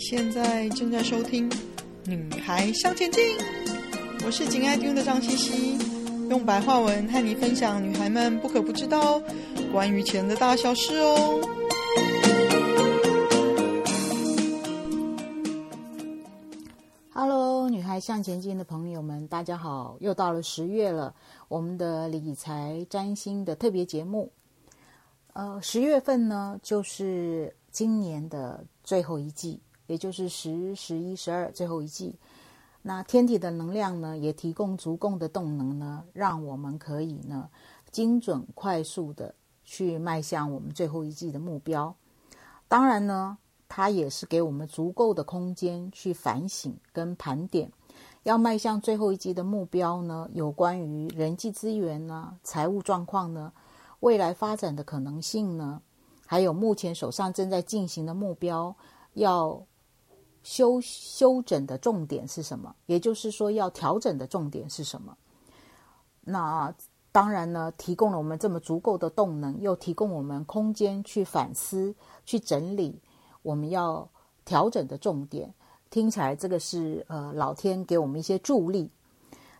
现在正在收听《女孩向前进》，我是紧爱听的张茜茜，用白话文和你分享女孩们不可不知道关于钱的大小事哦。Hello，女孩向前进的朋友们，大家好！又到了十月了，我们的理财占星的特别节目。呃，十月份呢，就是今年的最后一季。也就是十、十一、十二最后一季，那天体的能量呢，也提供足够的动能呢，让我们可以呢，精准快速的去迈向我们最后一季的目标。当然呢，它也是给我们足够的空间去反省跟盘点，要迈向最后一季的目标呢，有关于人际资源呢、财务状况呢、未来发展的可能性呢，还有目前手上正在进行的目标要。修修整的重点是什么？也就是说，要调整的重点是什么？那当然呢，提供了我们这么足够的动能，又提供我们空间去反思、去整理我们要调整的重点。听起来这个是呃，老天给我们一些助力，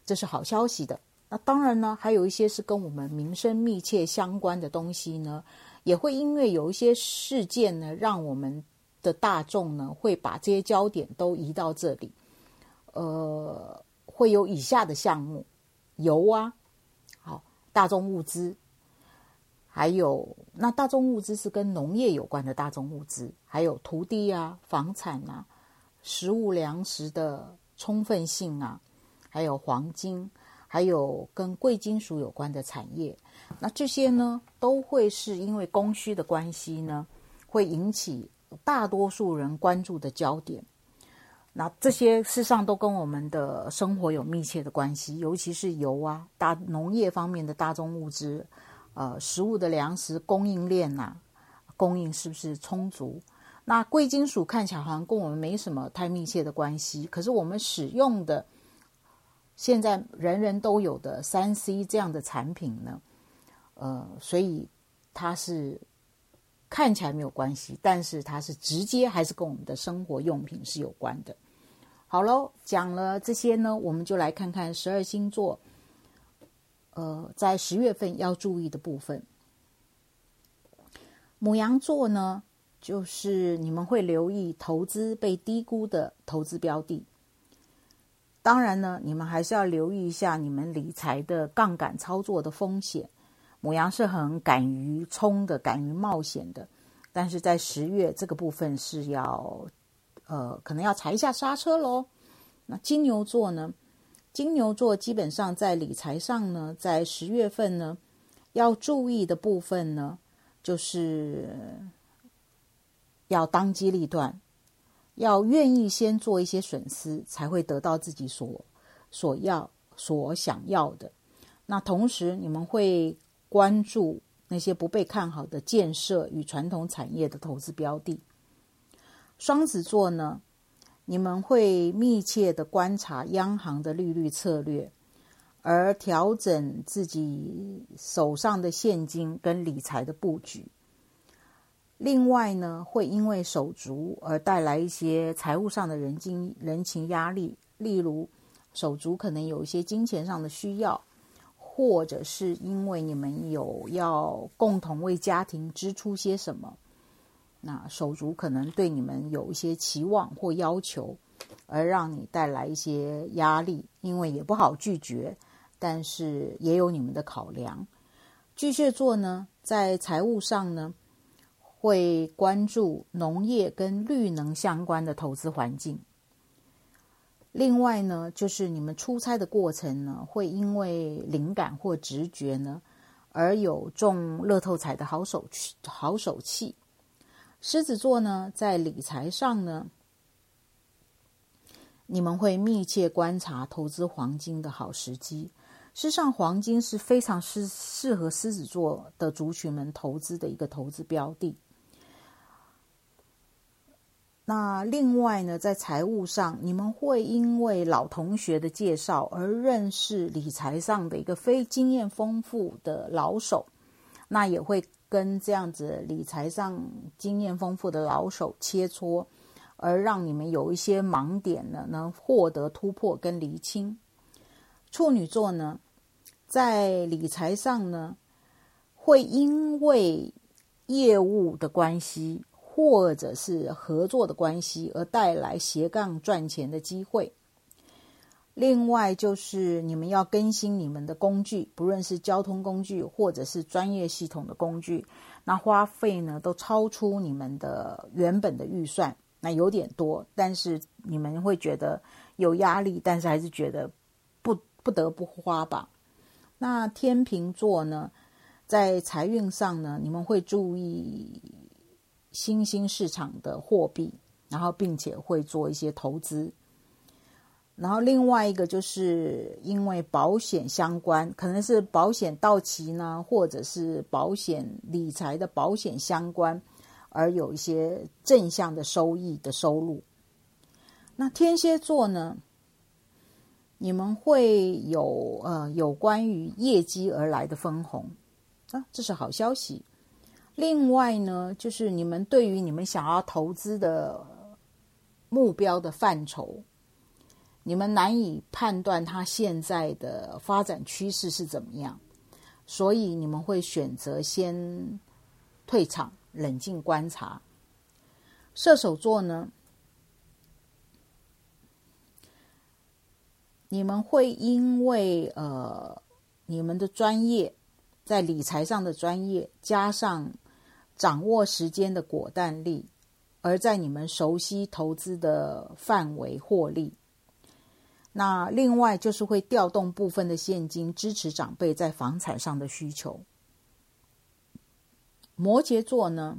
这是好消息的。那当然呢，还有一些是跟我们民生密切相关的东西呢，也会因为有一些事件呢，让我们。的大众呢，会把这些焦点都移到这里，呃，会有以下的项目：油啊，好，大众物资，还有那大众物资是跟农业有关的大众物资，还有土地啊、房产啊、食物粮食的充分性啊，还有黄金，还有跟贵金属有关的产业。那这些呢，都会是因为供需的关系呢，会引起。大多数人关注的焦点，那这些事实上都跟我们的生活有密切的关系，尤其是油啊，大农业方面的大宗物资，呃，食物的粮食供应链呐、供应是不是充足？那贵金属看起来好像跟我们没什么太密切的关系，可是我们使用的现在人人都有的三 C 这样的产品呢，呃，所以它是。看起来没有关系，但是它是直接还是跟我们的生活用品是有关的。好喽，讲了这些呢，我们就来看看十二星座，呃，在十月份要注意的部分。牡羊座呢，就是你们会留意投资被低估的投资标的。当然呢，你们还是要留意一下你们理财的杠杆操作的风险。母羊是很敢于冲的，敢于冒险的，但是在十月这个部分是要，呃，可能要踩一下刹车喽。那金牛座呢？金牛座基本上在理财上呢，在十月份呢，要注意的部分呢，就是要当机立断，要愿意先做一些损失，才会得到自己所所要所想要的。那同时你们会。关注那些不被看好的建设与传统产业的投资标的。双子座呢，你们会密切的观察央行的利率策略，而调整自己手上的现金跟理财的布局。另外呢，会因为手足而带来一些财务上的人情人情压力，例如手足可能有一些金钱上的需要。或者是因为你们有要共同为家庭支出些什么，那手足可能对你们有一些期望或要求，而让你带来一些压力，因为也不好拒绝，但是也有你们的考量。巨蟹座呢，在财务上呢，会关注农业跟绿能相关的投资环境。另外呢，就是你们出差的过程呢，会因为灵感或直觉呢，而有中乐透彩的好手。好手气。狮子座呢，在理财上呢，你们会密切观察投资黄金的好时机。事实上，黄金是非常适适合狮子座的族群们投资的一个投资标的。那另外呢，在财务上，你们会因为老同学的介绍而认识理财上的一个非经验丰富的老手，那也会跟这样子理财上经验丰富的老手切磋，而让你们有一些盲点呢，能获得突破跟厘清。处女座呢，在理财上呢，会因为业务的关系或者是合作的关系而带来斜杠赚钱的机会。另外就是你们要更新你们的工具，不论是交通工具或者是专业系统的工具，那花费呢都超出你们的原本的预算。那有点多，但是你们会觉得有压力，但是还是觉得不不得不花吧。那天秤座呢，在财运上呢，你们会注意新兴市场的货币，然后并且会做一些投资。然后另外一个就是因为保险相关，可能是保险到期呢，或者是保险理财的保险相关。而有一些正向的收益的收入。那天蝎座呢？你们会有呃有关于业绩而来的分红啊，这是好消息。另外呢，就是你们对于你们想要投资的目标的范畴，你们难以判断它现在的发展趋势是怎么样，所以你们会选择先退场。冷静观察，射手座呢，你们会因为呃你们的专业，在理财上的专业，加上掌握时间的果断力，而在你们熟悉投资的范围获利。那另外就是会调动部分的现金支持长辈在房产上的需求。摩羯座呢？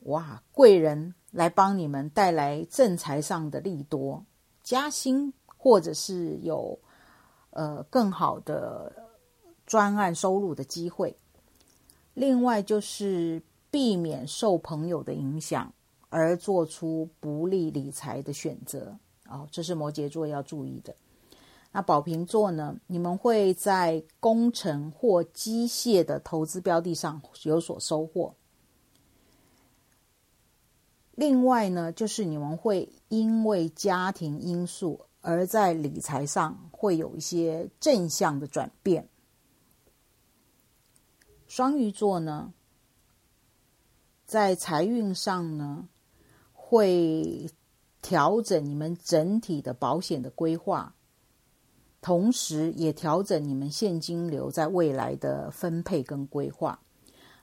哇，贵人来帮你们带来正财上的利多，加薪或者是有呃更好的专案收入的机会。另外就是避免受朋友的影响而做出不利理财的选择哦，这是摩羯座要注意的。那宝瓶座呢？你们会在工程或机械的投资标的上有所收获。另外呢，就是你们会因为家庭因素而在理财上会有一些正向的转变。双鱼座呢，在财运上呢，会调整你们整体的保险的规划。同时，也调整你们现金流在未来的分配跟规划。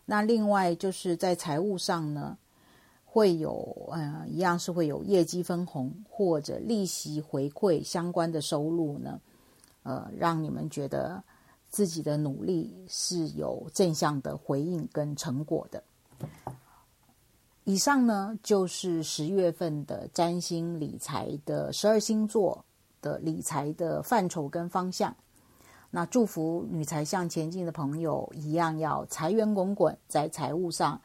那另外就是在财务上呢，会有呃，一样是会有业绩分红或者利息回馈相关的收入呢，呃，让你们觉得自己的努力是有正向的回应跟成果的。以上呢，就是十月份的占星理财的十二星座的理财的范畴跟方向，那祝福女财向前进的朋友一样要财源滚滚，在财务上，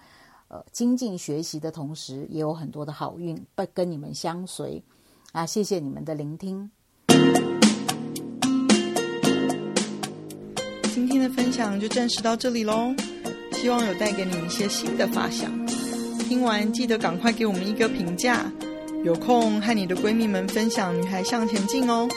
呃，精进学习的同时，也有很多的好运不跟你们相随啊！谢谢你们的聆听。分享就暂时到这里喽，希望有带给你一些新的发想。听完记得赶快给我们一个评价。有空和你的闺蜜们分享《女孩向前进》哦。